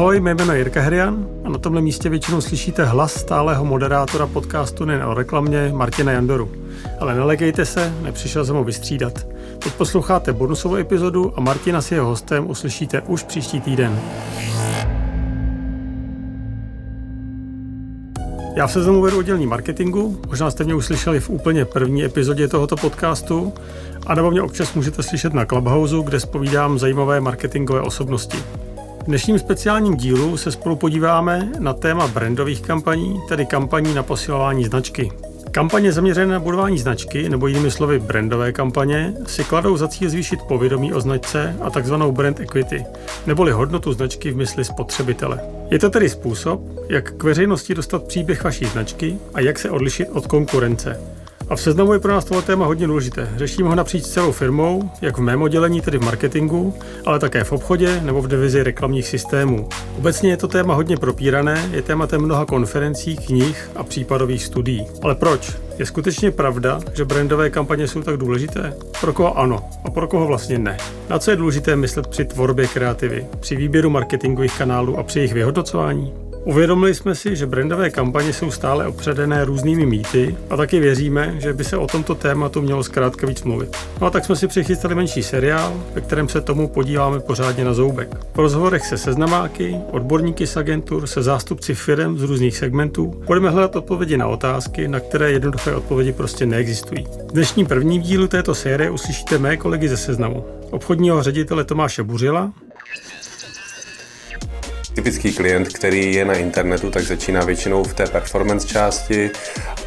Ahoj, mé jméno je Jirka Herian a na tomhle místě většinou slyšíte hlas stálého moderátora podcastu nejen o reklamě Martina Jandoru. Ale nelekejte se, nepřišel jsem ho vystřídat. Teď posloucháte bonusovou epizodu a Martina s jeho hostem uslyšíte už příští týden. Já v seznamu vedu oddělení marketingu, možná jste mě uslyšeli v úplně první epizodě tohoto podcastu, a nebo mě občas můžete slyšet na Clubhouse, kde spovídám zajímavé marketingové osobnosti. V dnešním speciálním dílu se spolu podíváme na téma brandových kampaní, tedy kampaní na posilování značky. Kampaně zaměřené na budování značky, nebo jinými slovy brandové kampaně, si kladou za cíl zvýšit povědomí o značce a takzvanou brand equity, neboli hodnotu značky v mysli spotřebitele. Je to tedy způsob, jak k veřejnosti dostat příběh vaší značky a jak se odlišit od konkurence. A v seznamu je pro nás tohle téma hodně důležité. Řešíme ho napříč celou firmou, jak v mém oddělení, tedy v marketingu, ale také v obchodě nebo v divizi reklamních systémů. Obecně je to téma hodně propírané, je tématem mnoha konferencí, knih a případových studií. Ale proč? Je skutečně pravda, že brandové kampaně jsou tak důležité? Pro koho ano a pro koho vlastně ne? Na co je důležité myslet při tvorbě kreativy, při výběru marketingových kanálů a při jejich vyhodnocování? Uvědomili jsme si, že brandové kampaně jsou stále opředené různými mýty a taky věříme, že by se o tomto tématu mělo zkrátka víc mluvit. No a tak jsme si přichystali menší seriál, ve kterém se tomu podíváme pořádně na zoubek. V rozhovorech se seznamáky, odborníky z agentur, se zástupci firm z různých segmentů budeme hledat odpovědi na otázky, na které jednoduché odpovědi prostě neexistují. V dnešním prvním dílu této série uslyšíte mé kolegy ze seznamu. Obchodního ředitele Tomáše Buřila, Typický klient, který je na internetu, tak začíná většinou v té performance části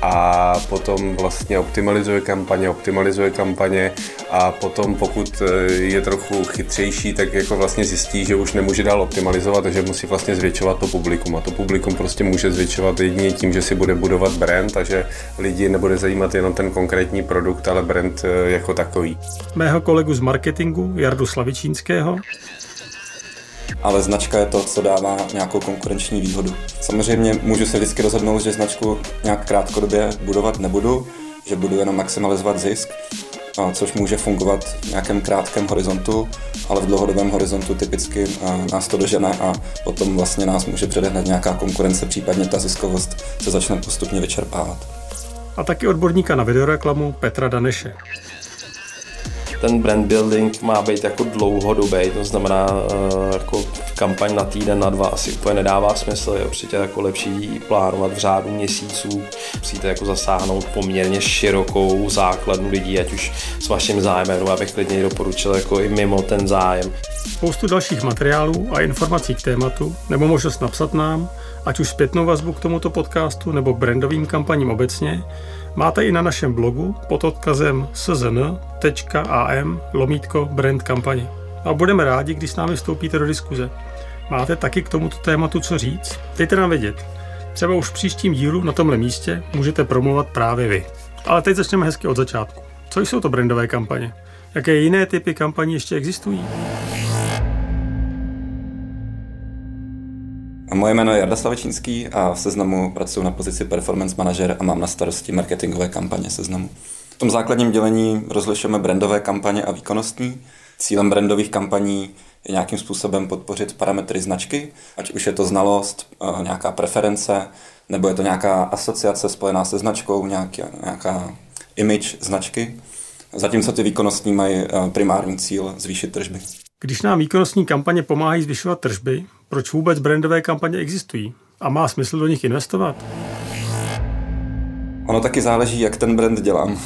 a potom vlastně optimalizuje kampaně, optimalizuje kampaně a potom pokud eh, je trochu chytřejší, tak jako vlastně zjistí, že už nemůže dál optimalizovat, takže musí vlastně zvětšovat to publikum a to publikum prostě může zvětšovat jedině tím, že si bude budovat brand, takže lidi nebude zajímat jenom ten konkrétní produkt, ale brand eh, jako takový. Mého kolegu z marketingu Jardu Slavičínského ale značka je to, co dává nějakou konkurenční výhodu. Samozřejmě můžu se vždycky rozhodnout, že značku nějak krátkodobě budovat nebudu, že budu jenom maximalizovat zisk, což může fungovat v nějakém krátkém horizontu, ale v dlouhodobém horizontu typicky nás to dožene a potom vlastně nás může předehnat nějaká konkurence, případně ta ziskovost se začne postupně vyčerpávat. A taky odborníka na videoreklamu Petra Daneše ten brand building má být jako dlouhodobý, to znamená uh, jako kampaň na týden, na dva asi úplně nedává smysl, je určitě jako lepší plánovat v řádu měsíců, musíte jako zasáhnout poměrně širokou základnu lidí, ať už s vaším zájmem, nebo abych klidně doporučil jako i mimo ten zájem. Spoustu dalších materiálů a informací k tématu, nebo možnost napsat nám, ať už zpětnou vazbu k tomuto podcastu nebo brandovým kampaním obecně, máte i na našem blogu pod odkazem szn.am lomítko brand kampaně. A budeme rádi, když s námi vstoupíte do diskuze. Máte taky k tomuto tématu co říct? Dejte nám vědět. Třeba už v příštím dílu na tomhle místě můžete promluvat právě vy. Ale teď začneme hezky od začátku. Co jsou to brandové kampaně? Jaké jiné typy kampaní ještě existují? Moje jméno je Jarda Slavečínský a v Seznamu pracuji na pozici performance manager a mám na starosti marketingové kampaně Seznamu. V tom základním dělení rozlišujeme brandové kampaně a výkonnostní. Cílem brandových kampaní je nějakým způsobem podpořit parametry značky, ať už je to znalost, eh, nějaká preference, nebo je to nějaká asociace spojená se značkou, nějaká, nějaká image značky. Zatímco ty výkonnostní mají eh, primární cíl zvýšit tržby. Když nám výkonnostní kampaně pomáhají zvyšovat tržby, proč vůbec brandové kampaně existují? A má smysl do nich investovat? Ono taky záleží, jak ten brand dělám.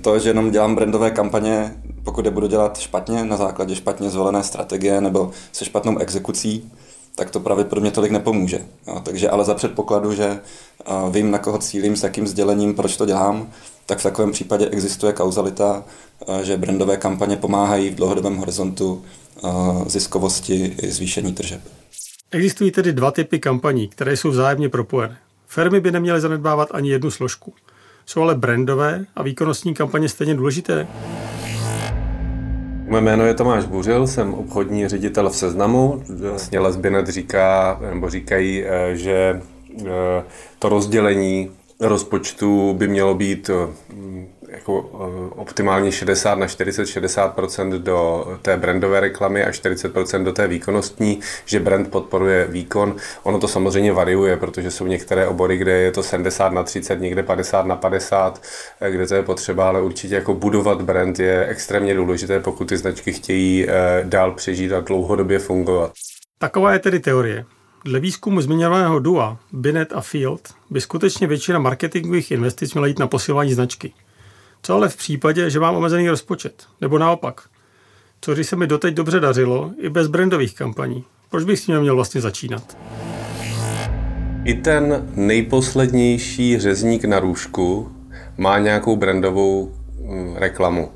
To, že jenom dělám brandové kampaně, pokud je budu dělat špatně, na základě špatně zvolené strategie nebo se špatnou exekucí, tak to pravděpodobně tolik nepomůže. takže ale za předpokladu, že vím, na koho cílím, s jakým sdělením, proč to dělám, tak v takovém případě existuje kauzalita, že brandové kampaně pomáhají v dlouhodobém horizontu ziskovosti i zvýšení tržeb. Existují tedy dva typy kampaní, které jsou vzájemně propojené. Firmy by neměly zanedbávat ani jednu složku. Jsou ale brandové a výkonnostní kampaně stejně důležité. Moje jméno je Tomáš Buřil, jsem obchodní ředitel v Seznamu. Vlastně Lesbinet říká, nebo říkají, eh, že eh, to rozdělení rozpočtu by mělo být eh, jako optimálně 60 na 40, 60% do té brandové reklamy a 40% do té výkonnostní, že brand podporuje výkon. Ono to samozřejmě variuje, protože jsou některé obory, kde je to 70 na 30, někde 50 na 50, kde to je potřeba, ale určitě jako budovat brand je extrémně důležité, pokud ty značky chtějí dál přežít a dlouhodobě fungovat. Taková je tedy teorie. Dle výzkumu zmiňovaného DUA, Binet a Field by skutečně většina marketingových investic měla jít na posilování značky. Co ale v případě, že mám omezený rozpočet? Nebo naopak? Co když se mi doteď dobře dařilo, i bez brandových kampaní? Proč bych s tím měl vlastně začínat? I ten nejposlednější řezník na růžku má nějakou brandovou mm, reklamu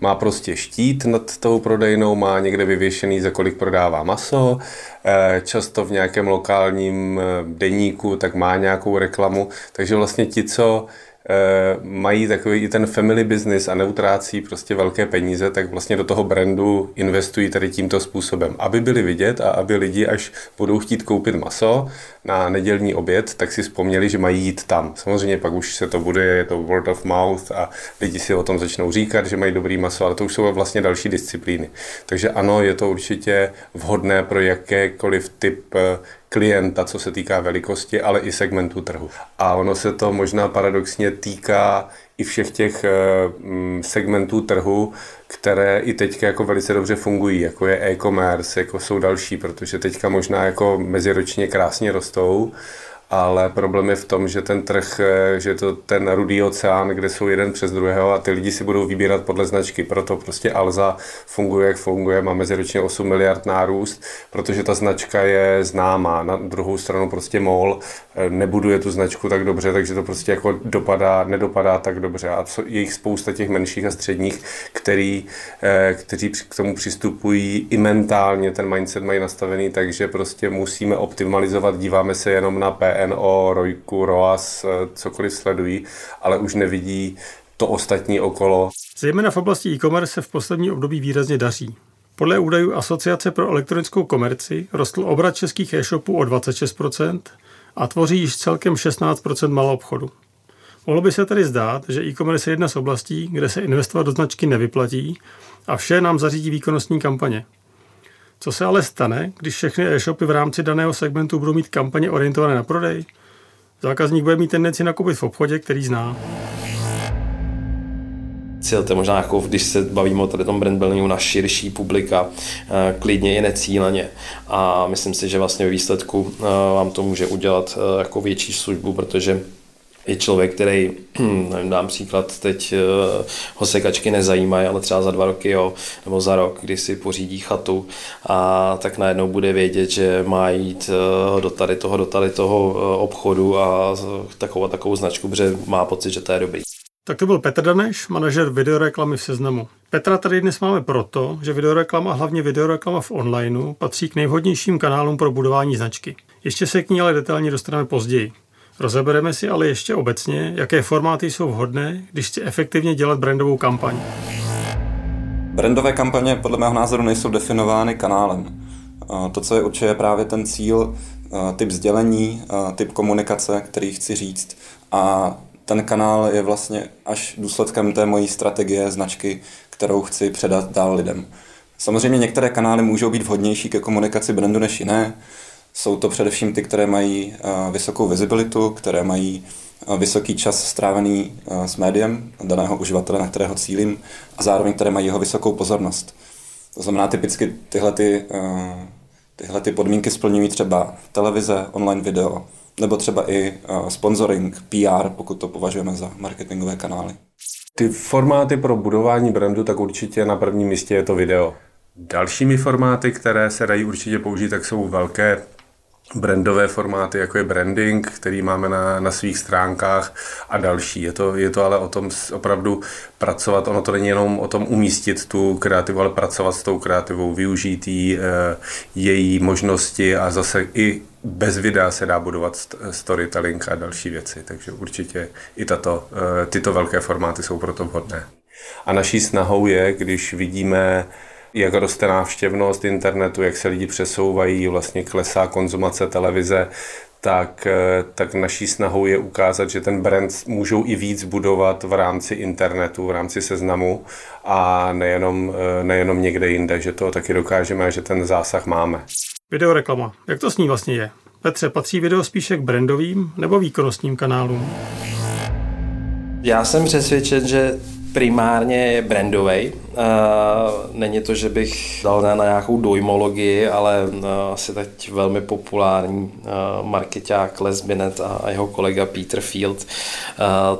má prostě štít nad tou prodejnou, má někde vyvěšený, za kolik prodává maso, eh, často v nějakém lokálním eh, deníku, tak má nějakou reklamu. Takže vlastně ti, co mají takový i ten family business a neutrácí prostě velké peníze, tak vlastně do toho brandu investují tady tímto způsobem, aby byli vidět a aby lidi, až budou chtít koupit maso na nedělní oběd, tak si vzpomněli, že mají jít tam. Samozřejmě pak už se to bude, je to word of mouth a lidi si o tom začnou říkat, že mají dobrý maso, ale to už jsou vlastně další disciplíny. Takže ano, je to určitě vhodné pro jakékoliv typ eh, klienta, co se týká velikosti, ale i segmentu trhu. A ono se to možná paradoxně týká i všech těch eh, mm, segmentů trhu, které i teďka jako velice dobře fungují, jako je e-commerce, jako jsou další, protože teďka možná jako meziročně krásně rostou, ale problém je v tom, že ten trh, eh, že to ten rudý oceán, kde jsou jeden přes druhého a ty lidi si budou vybírat podle značky. Proto prostě Alza funguje, jak funguje, má meziročně 8 miliard nárůst, protože ta značka je známá. Na druhou stranu prostě MOL eh, nebuduje tu značku tak dobře, takže to prostě jako dopadá, nedopadá tak dobře. A co, je jich spousta těch menších a středních, který, eh, kteří k tomu přistupují i mentálně, ten mindset mají nastavený, takže prostě musíme optimalizovat, díváme se jenom na P PNO, Rojku, ROAS, eh, cokoliv sledují, ale už nevidí to ostatní okolo. Zejména v oblasti e-commerce se v poslední období výrazně daří. Podle údajů Asociace pro elektronickou komerci rostl obrat českých e-shopů o 26% a tvoří již celkem 16% malou obchodu. Mohlo by se tedy zdát, že e-commerce je jedna z oblastí, kde se investovat do značky nevyplatí a vše nám zařídí výkonnostní kampaně. Co se ale stane, když všechny e-shopy v rámci daného segmentu budou mít kampaně orientované na prodej? Zákazník bude mít tendenci nakoupit v obchodě, který zná. Cíl to je možná jako, když se bavíme o tady tom brand buildingu na širší publika, eh, klidně i necíleně. A myslím si, že vlastně ve výsledku eh, vám to může udělat eh, jako větší službu, protože je člověk, který, nevím, dám příklad, teď uh, ho sekačky nezajímají, ale třeba za dva roky, jo, nebo za rok, kdy si pořídí chatu a tak najednou bude vědět, že má jít uh, do tady toho, do tady toho uh, obchodu a takovou takovou značku, protože má pocit, že to je dobrý. Tak to byl Petr Daneš, manažer videoreklamy v Seznamu. Petra tady dnes máme proto, že videoreklama, hlavně videoreklama v onlineu, patří k nejvhodnějším kanálům pro budování značky. Ještě se k ní ale detailně dostaneme později. Rozebereme si ale ještě obecně, jaké formáty jsou vhodné, když chci efektivně dělat brandovou kampaň. Brandové kampaně podle mého názoru nejsou definovány kanálem. To, co je určitě, je právě ten cíl, typ sdělení, typ komunikace, který chci říct. A ten kanál je vlastně až důsledkem té mojí strategie značky, kterou chci předat dál lidem. Samozřejmě některé kanály můžou být vhodnější ke komunikaci brandu než jiné. Jsou to především ty, které mají eh, vysokou vizibilitu, které mají eh, vysoký čas strávený eh, s médiem daného uživatele, na kterého cílím, a zároveň které mají jeho vysokou pozornost. To znamená, typicky tyhle, ty, tyhle ty podmínky splňují třeba televize, online video, nebo třeba i sponsoring, PR, pokud to považujeme za marketingové kanály. Ty formáty pro budování brandu, tak určitě na prvním místě je to video. Dalšími formáty, které se dají určitě použít, tak jsou velké brandové formáty, jako je branding, který máme na, na svých stránkách a další. Je to, je to ale o tom opravdu pracovat, ono to není jenom o tom umístit tu kreativu, ale pracovat s tou kreativou, využít jí, e, její možnosti a zase i bez videa se dá budovat storytelling a další věci, takže určitě i tato, e, tyto velké formáty jsou proto vhodné. A naší snahou je, když vidíme jak roste návštěvnost internetu, jak se lidi přesouvají, vlastně klesá konzumace televize, tak, eh, tak naší snahou je ukázat, že ten brand můžou i víc budovat v rámci internetu, v rámci seznamu a nejenom, eh, nejenom někde jinde, že to taky dokážeme a že ten zásah máme. Videoreklama. Jak to s ní vlastně je? Petře, patří video spíše k brandovým nebo výkonnostním kanálům? Já jsem přesvědčen, že primárně je brandový. Není to, že bych dal na nějakou dojmologii, ale asi teď velmi populární marketák Les Binet a jeho kolega Peter Field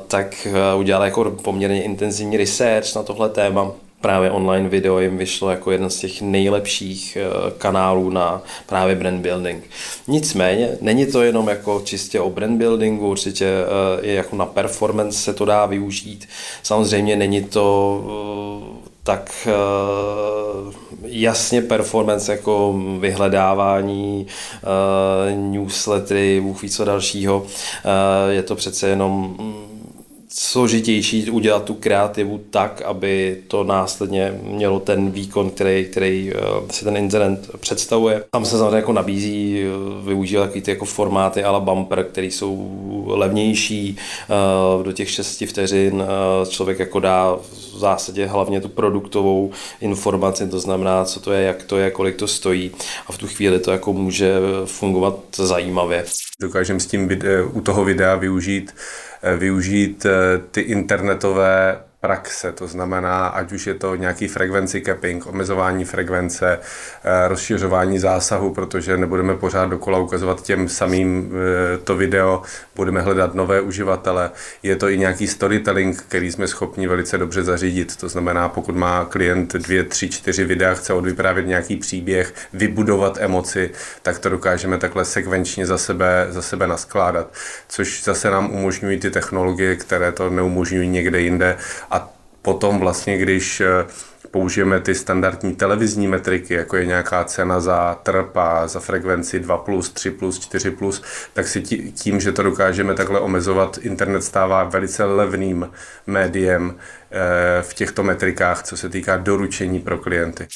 tak udělal jako poměrně intenzivní research na tohle téma právě online video jim vyšlo jako jeden z těch nejlepších eh, kanálů na právě brand building. Nicméně, není to jenom jako čistě o brand buildingu, určitě eh, je jako na performance se to dá využít. Samozřejmě není to eh, tak jasně performance jako vyhledávání, newslettery, Bůh co dalšího. Je to přece jenom mm, složitější udělat tu kreativu tak, aby to následně mělo ten výkon, který, který uh, si ten incident představuje. Tam se samozřejmě jako nabízí uh, využívat takový ty jako formáty ala bumper, které jsou levnější, uh, do těch 6 vteřin člověk jako dá v zásadě hlavně tu produktovou informaci, to znamená, co to je, jak to je, kolik to stojí a v tu chvíli to jako může fungovat zajímavě. Dokážeme s tím u toho videa využít Eh, využít eh, ty internetové praxe, to znamená, ať už je to nějaký frekvenci capping, omezování frekvence, eh, rozšiřování zásahu, protože nebudeme pořád dokola ukazovat těm samým eh, to video, budeme hledat nové uživatele. Je to i nějaký storytelling, který jsme schopni velice dobře zařídit. To znamená, pokud má klient dvě, tři, čtyři videa, chce odvyprávět nějaký příběh, vybudovat emoci, tak to dokážeme takhle sekvenčně za sebe, za sebe naskládat, což zase nám umožňují ty technologie, které to neumožňují někde jinde potom vlastně, když eh, použijeme ty standardní televizní metriky, jako je nějaká cena za trp a za frekvenci 2+, 3+, 4+, tak si tím, že to dokážeme takhle omezovat, internet stává velice levným médiem eh, v těchto metrikách, co se týká doručení pro klienty.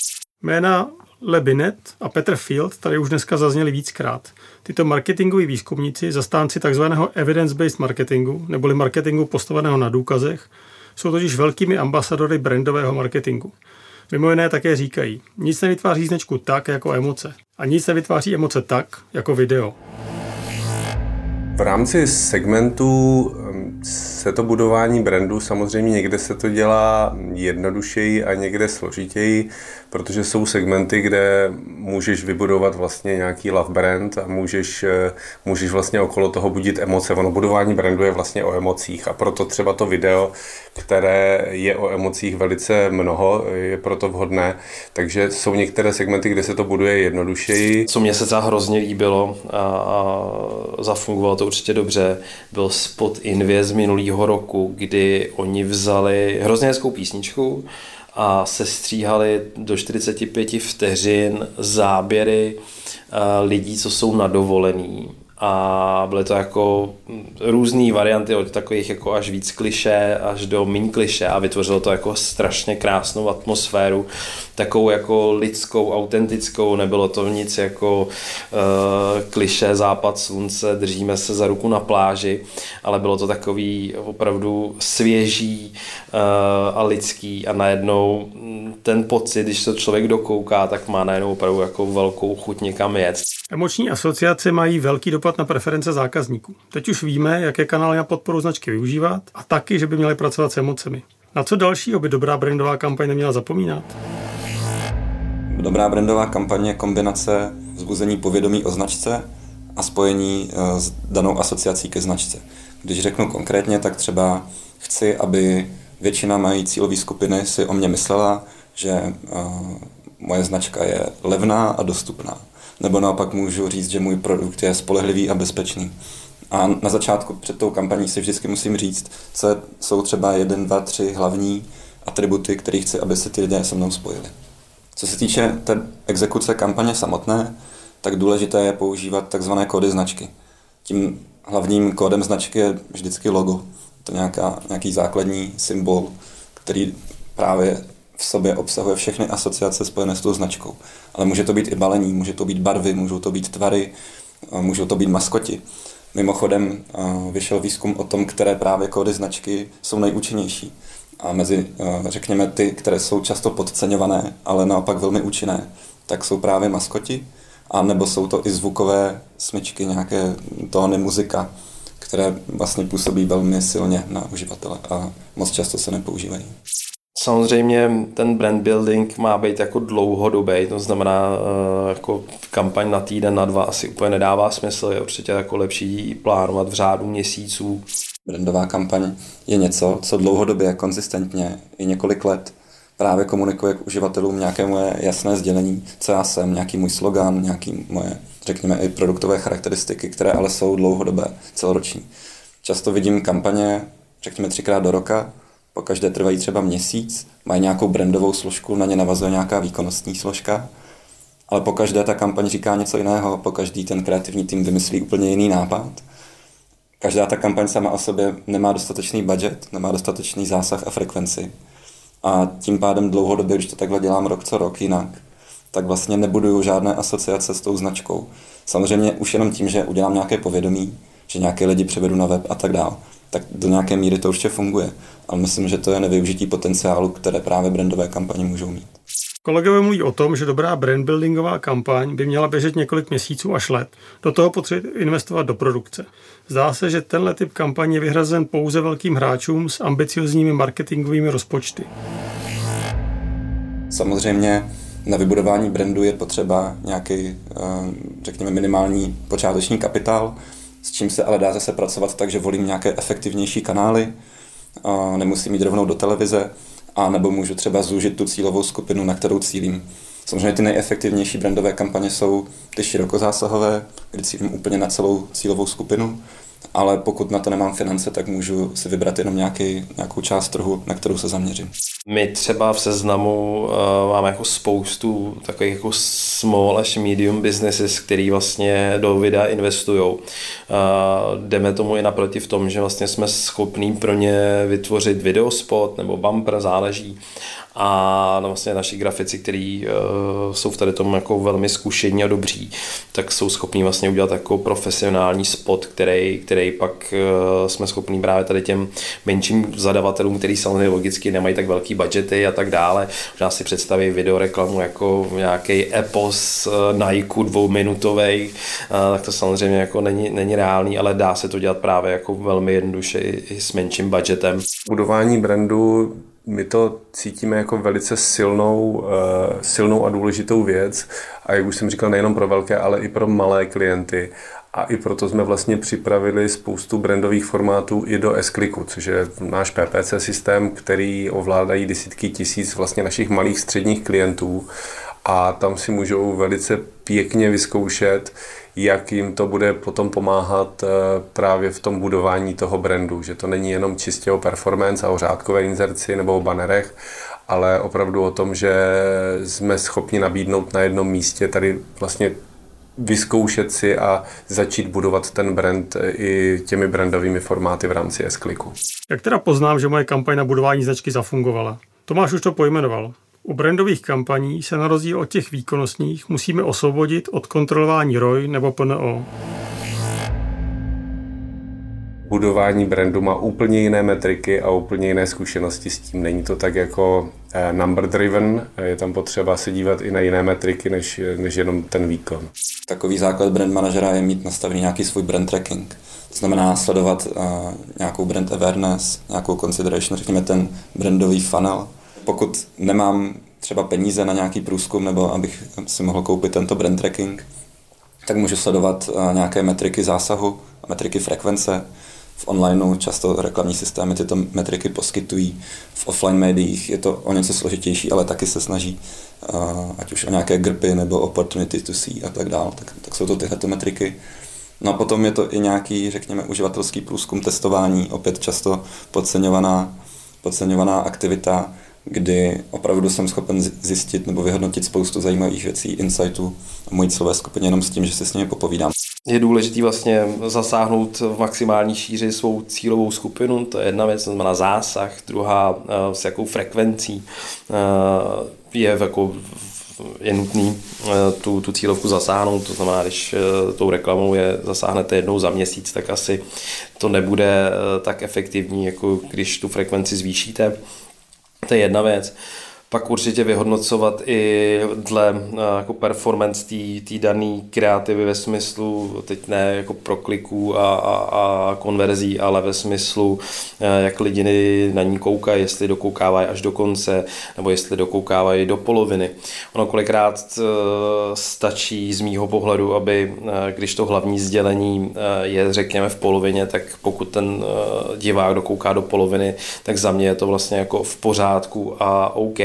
Jména Lebinet a Petr Field tady už dneska zazněli víckrát. Tyto marketingoví výzkumníci, zastánci takzvaného evidence-based marketingu, neboli marketingu postaveného na důkazech, jsou totiž velkými ambasadory brandového marketingu. Mimo jiné také říkají, nic nevytváří značku tak jako emoce a nic nevytváří emoce tak jako video. V rámci segmentu se to budování brandu samozřejmě někde se to dělá jednodušeji a někde složitěji, protože jsou segmenty, kde můžeš vybudovat vlastně nějaký love brand a můžeš, eh, můžeš vlastně okolo toho budit emoce. Ono budování brandu je vlastně o emocích a proto třeba to video, které je o emocích velice mnoho, je proto vhodné. Takže jsou některé segmenty, kde se to buduje jednodušeji. Co mě se třeba hrozně líbilo a, a zafungovalo to určitě dobře, byl spot Invě z minulého roku, kdy oni vzali hrozně hezkou písničku a sestříhali do 45 vteřin záběry eh, lidí, co jsou na dovolený a byly to jako různé varianty od takových jako až víc kliše až do méně kliše. A vytvořilo to jako strašně krásnou atmosféru, takovou jako lidskou, autentickou, nebylo to nic jako uh, kliše, západ slunce, držíme se za ruku na pláži, ale bylo to takový opravdu svěží uh, a lidský. A najednou ten pocit, když se člověk dokouká, tak má najednou opravdu jako velkou chuť někam jet. Emoční asociace mají velký dopad na preference zákazníků. Teď už víme, jaké kanály na podporu značky využívat a taky, že by měly pracovat s emocemi. Na co dalšího by dobrá brandová kampaň neměla zapomínat? Dobrá brandová kampaň je kombinace vzbuzení povědomí o značce a spojení eh, s danou asociací ke značce. Když řeknu konkrétně, tak třeba chci, aby většina mají cílové skupiny si o mě myslela, že uh, moje značka je levná a dostupná. Nebo naopak můžu říct, že můj produkt je spolehlivý a bezpečný. A na začátku před tou kampaní si vždycky musím říct, co jsou třeba jeden, dva, tři hlavní atributy, které chci, aby se ty lidé se mnou spojili. Co se týče té exekuce kampaně samotné, tak důležité je používat takzvané kódy značky. Tím hlavním kódem značky je vždycky logo. To je nějaká, nějaký základní symbol, který právě v sobě obsahuje všechny asociace spojené s tou značkou. Ale může to být i balení, může to být barvy, můžou to být tvary, Můžou to být maskoti. Mimochodem vyšel výzkum o tom, které právě kódy značky jsou nejúčinnější. A mezi, řekněme, ty, které jsou často podceňované, ale naopak velmi účinné, tak jsou právě maskoti, a nebo jsou to i zvukové smyčky, nějaké tóny muzika, které vlastně působí velmi silně na uživatele a moc často se nepoužívají. Samozřejmě ten brand building má být jako dlouhodobý, to znamená eh, jako kampaň na týden, na dva asi úplně nedává smysl, je určitě jako lepší plánovat v řádu měsíců. Brandová kampaň je něco, co dlouhodobě, konzistentně i několik let právě komunikuje k uživatelům nějaké moje jasné sdělení, co já jsem, nějaký můj slogan, nějaký moje, řekněme, i produktové charakteristiky, které ale jsou dlouhodobé, celoroční. Často vidím kampaně, řekněme třikrát do roka, po každé trvají třeba měsíc, mají nějakou brandovou složku, na ně navazuje nějaká výkonnostní složka, ale po každé ta kampaň říká něco jiného, po každý ten kreativní tým vymyslí úplně jiný nápad. Každá ta kampaň sama o sobě nemá dostatečný budget, nemá dostatečný zásah a frekvenci. A tím pádem dlouhodobě, když to takhle dělám rok co rok jinak, tak vlastně nebuduju žádné asociace s tou značkou. Samozřejmě už jenom tím, že udělám nějaké povědomí, že nějaké lidi převedu na web a tak dále, tak do nějaké míry to určitě funguje. Ale myslím, že to je nevyužití potenciálu, které právě brandové kampaně můžou mít. Kolegové mluví o tom, že dobrá brandbuildingová kampaň by měla běžet několik měsíců až let. Do toho potřebuje investovat do produkce. Zdá se, že tenhle typ kampaně je vyhrazen pouze velkým hráčům s ambiciozními marketingovými rozpočty. Samozřejmě na vybudování brandu je potřeba nějaký, eh, řekněme, minimální počáteční kapitál, s čím se ale dá zase pracovat tak, že volím nějaké efektivnější kanály, nemusím jít rovnou do televize, a nebo můžu třeba zúžit tu cílovou skupinu, na kterou cílím. Samozřejmě ty nejefektivnější brandové kampaně jsou ty širokozásahové, kdy cílím úplně na celou cílovou skupinu, ale pokud na to nemám finance, tak můžu si vybrat jenom nějaký, nějakou část trhu, na kterou se zaměřím. My třeba v seznamu uh, máme jako spoustu takových jako small až medium businesses, který vlastně do videa investují. Uh, jdeme tomu i naproti v tom, že vlastně jsme schopní pro ně vytvořit videospot nebo bumper, záleží a no, vlastně naši grafici, kteří uh, jsou v tady tom jako velmi zkušení a dobří, tak jsou schopní vlastně udělat jako profesionální spot, který, který pak uh, jsme schopní právě tady těm menším zadavatelům, který samozřejmě logicky nemají tak velký budgety a tak dále. Možná si představí videoreklamu jako nějaký epos uh, Nike dvouminutový, uh, tak to samozřejmě jako není, není reálný, ale dá se to dělat právě jako velmi jednoduše i s menším budgetem. Budování brandu my to cítíme jako velice silnou, uh, silnou a důležitou věc a jak už jsem říkal, nejenom pro velké, ale i pro malé klienty. A i proto jsme vlastně připravili spoustu brandových formátů i do s což je náš PPC systém, který ovládají desítky tisíc vlastně našich malých středních klientů a tam si můžou velice pěkně vyzkoušet, jak jim to bude potom pomáhat eh, právě v tom budování toho brandu, že to není jenom čistě o performance a o řádkové inzerci nebo o banerech, ale opravdu o tom, že jsme schopni nabídnout na jednom místě tady vlastně vyzkoušet si a začít budovat ten brand eh, i těmi brandovými formáty v rámci s -kliku. Jak teda poznám, že moje kampaň na budování značky zafungovala? Tomáš už to pojmenoval. U brandových kampaní se na rozdíl od těch výkonnostních musíme osvobodit od kontrolování ROI nebo PNO. Budování brandu má úplně jiné metriky a úplně jiné zkušenosti s tím. Není to tak jako eh, number driven, je tam potřeba se dívat i na jiné metriky, než, než jenom ten výkon. Takový základ brand manažera je mít nastavený nějaký svůj brand tracking. To znamená sledovat uh, nějakou brand awareness, nějakou consideration, řekněme ten brandový funnel, pokud nemám třeba peníze na nějaký průzkum nebo abych si mohl koupit tento brand tracking, tak můžu sledovat eh, nějaké metriky zásahu, metriky frekvence. V onlineu často reklamní systémy tyto metriky poskytují. V offline médiích je to o něco složitější, ale taky se snaží, eh, ať už o nějaké grpy nebo opportunity to see a tak dále, tak, tak jsou to tyhle metriky. No a potom je to i nějaký, řekněme, uživatelský průzkum, testování, opět často podceňovaná, podceňovaná aktivita, kdy opravdu jsem schopen zjistit nebo vyhodnotit spoustu zajímavých věcí, insightů a mojí celové skupině jenom s tím, že si s nimi popovídám. Je důležité vlastně zasáhnout v maximální šíři svou cílovou skupinu, to je jedna věc, to znamená zásah, druhá eh, s jakou frekvencí eh, je jako je nutný tu, tu cílovku zasáhnout, to znamená, když tou reklamou je zasáhnete jednou za měsíc, tak asi to nebude tak efektivní, jako když tu frekvenci zvýšíte. To je jedna věc pak určitě vyhodnocovat i dle eh, jako performance té dané kreativy ve smyslu, teď ne jako prokliků a, a, a konverzí, ale ve smyslu, eh, jak lidi na ní koukají, jestli dokoukávají až do konce, nebo jestli dokoukávají do poloviny. Ono kolikrát eh, stačí z mýho pohledu, aby když to hlavní sdělení je, řekněme, v polovině, tak pokud ten divák dokouká do poloviny, tak za mě je to vlastně jako v pořádku a OK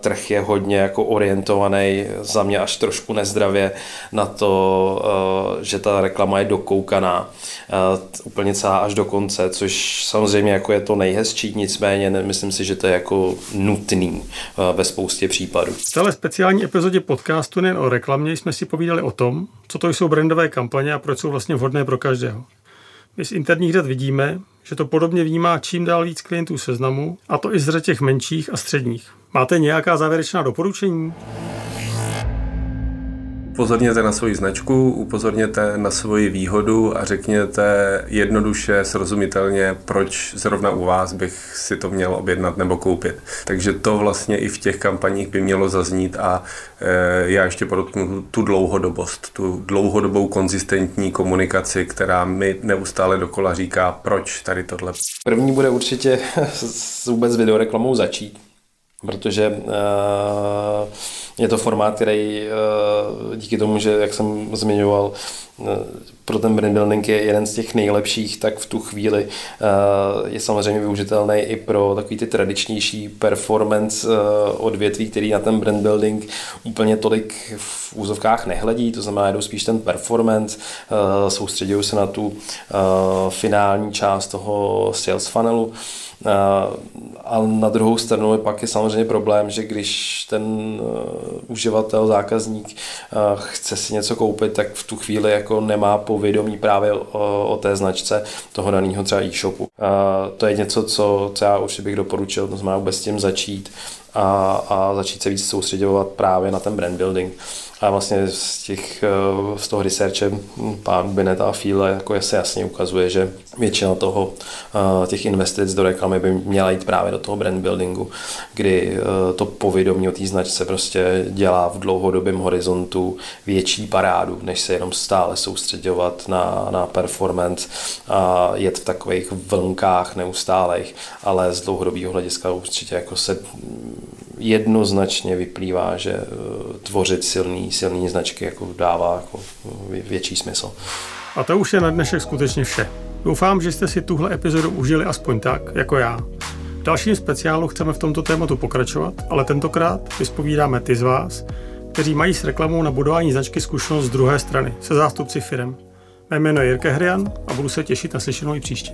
Trh je hodně jako orientovaný za mě až trošku nezdravě na to, eh, že ta reklama je dokoukaná eh, úplně celá až do konce, což samozřejmě jako je to nejhezčí, nicméně myslím si, že to je jako nutný eh, ve spoustě případů. V téhle speciální epizodě podcastu nejen o reklamě jsme si povídali o tom, co to jsou brandové kampaně a proč jsou vlastně vhodné pro každého. My z interních dat vidíme, že to podobně vnímá čím dál víc klientů seznamu, a to i z těch menších a středních. Máte nějaká závěrečná doporučení? Upozorněte na svoji značku, upozorněte na svoji výhodu a řekněte jednoduše, srozumitelně, proč zrovna u vás bych si to měl objednat nebo koupit. Takže to vlastně i v těch kampaních by mělo zaznít a e, já ještě podotknu tu dlouhodobost, tu dlouhodobou konzistentní komunikaci, která mi neustále dokola říká, proč tady tohle. První bude určitě vůbec videoreklamou začít protože uh, je to formát, který uh, díky tomu, že, jak jsem zmiňoval, uh, pro ten brand building je jeden z těch nejlepších, tak v tu chvíli je samozřejmě využitelný i pro takový ty tradičnější performance odvětví, který na ten brand building úplně tolik v úzovkách nehledí, to znamená, jdou spíš ten performance, soustředují se na tu finální část toho sales funnelu, a na druhou stranu je pak je samozřejmě problém, že když ten uh, uživatel, zákazník uh, chce si něco koupit, tak v tu chvíli jako nemá povědomí právě o, o té značce toho daného třeba e-shopu. Uh, to je něco, co, co já určitě bych doporučil, to znamená vůbec s tím začít a, a začít se víc soustředovat právě na ten brand building. A vlastně z, těch, eh, z toho researche pán Binet a Fíle jako se jasně ukazuje, že většina toho, eh, těch investic do reklamy by měla jít právě do toho brand buildingu, kdy eh, to povědomí o té značce prostě dělá v dlouhodobém horizontu větší parádu, než se jenom stále soustředovat na, na performance a jet v takových vlnkách neustálých, ale z dlouhodobého hlediska určitě jako se jednoznačně vyplývá, že eh, tvořit silný, silný značky jako dává jako větší smysl. A to už je na dnešek skutečně vše. Doufám, že jste si tuhle epizodu užili aspoň tak, jako já. V dalším speciálu chceme v tomto tématu pokračovat, ale tentokrát vyspovídáme ty z vás, kteří mají s reklamou na budování značky zkušenost z druhé strany, se zástupci firm. Mé jméno je Jirka Hrian a budu se těšit na slyšenou i příště.